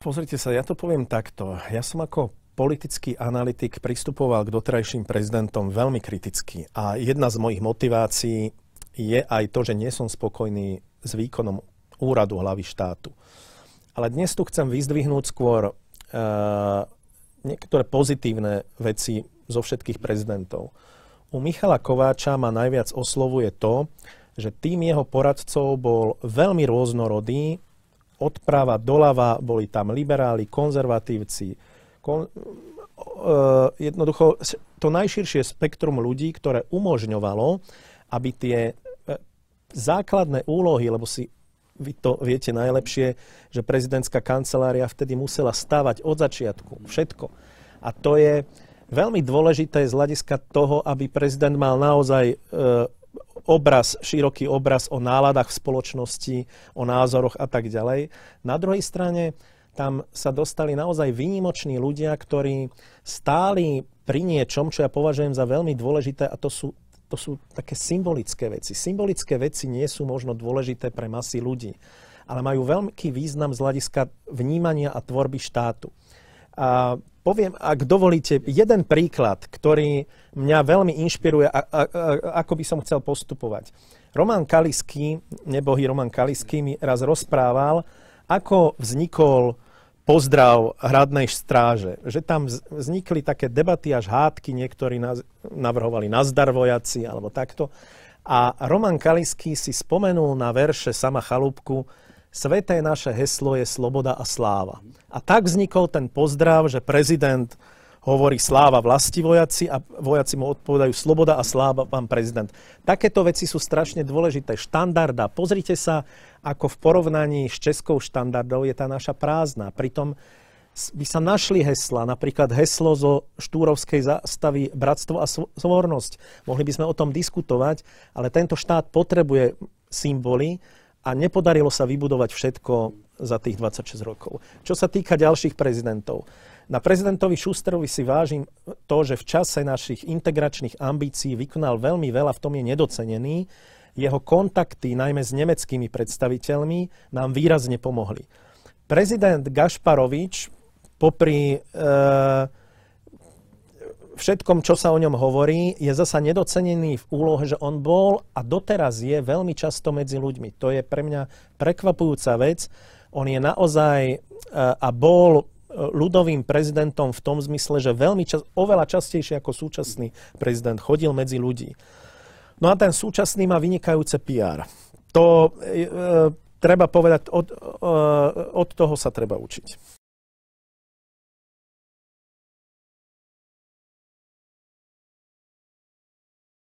Pozrite sa, ja to poviem takto. Ja som ako politický analytik pristupoval k doterajším prezidentom veľmi kriticky. A jedna z mojich motivácií je aj to, že nie som spokojný s výkonom úradu hlavy štátu. Ale dnes tu chcem vyzdvihnúť skôr uh, niektoré pozitívne veci zo všetkých prezidentov. U Michala Kováča ma najviac oslovuje to, že tým jeho poradcov bol veľmi rôznorodý, odprava doľava, boli tam liberáli, konzervatívci, kon, uh, jednoducho to najširšie spektrum ľudí, ktoré umožňovalo, aby tie uh, základné úlohy, lebo si vy to viete najlepšie, že prezidentská kancelária vtedy musela stavať od začiatku všetko. A to je veľmi dôležité z hľadiska toho, aby prezident mal naozaj uh, obraz, široký obraz o náladách v spoločnosti, o názoroch a tak ďalej. Na druhej strane tam sa dostali naozaj výnimoční ľudia, ktorí stáli pri niečom, čo ja považujem za veľmi dôležité a to sú, to sú také symbolické veci. Symbolické veci nie sú možno dôležité pre masy ľudí, ale majú veľký význam z hľadiska vnímania a tvorby štátu. A poviem, ak dovolíte, jeden príklad, ktorý mňa veľmi inšpiruje, a, a, a, ako by som chcel postupovať. Roman Kalisky, nebohý Roman Kalisky, mi raz rozprával, ako vznikol pozdrav hradnej stráže. Že tam vznikli také debaty až hádky, niektorí navrhovali nazdar vojaci alebo takto. A Roman Kalisky si spomenul na verše Sama Chalúbku, Sveté naše heslo je sloboda a sláva. A tak vznikol ten pozdrav, že prezident hovorí sláva vlasti vojaci a vojaci mu odpovedajú sloboda a sláva pán prezident. Takéto veci sú strašne dôležité. Štandarda. Pozrite sa, ako v porovnaní s českou štandardou je tá naša prázdna. Pritom by sa našli hesla, napríklad heslo zo Štúrovskej zástavy Bratstvo a svornosť. Mohli by sme o tom diskutovať, ale tento štát potrebuje symboly, a nepodarilo sa vybudovať všetko za tých 26 rokov. Čo sa týka ďalších prezidentov. Na prezidentovi Šusterovi si vážim to, že v čase našich integračných ambícií vykonal veľmi veľa, v tom je nedocenený. Jeho kontakty, najmä s nemeckými predstaviteľmi, nám výrazne pomohli. Prezident Gašparovič popri e, všetkom, čo sa o ňom hovorí, je zasa nedocenený v úlohe, že on bol a doteraz je veľmi často medzi ľuďmi. To je pre mňa prekvapujúca vec. On je naozaj e, a bol e, ľudovým prezidentom v tom zmysle, že veľmi čas, oveľa častejšie ako súčasný prezident chodil medzi ľudí. No a ten súčasný má vynikajúce PR. To e, e, treba povedať, od, e, od toho sa treba učiť.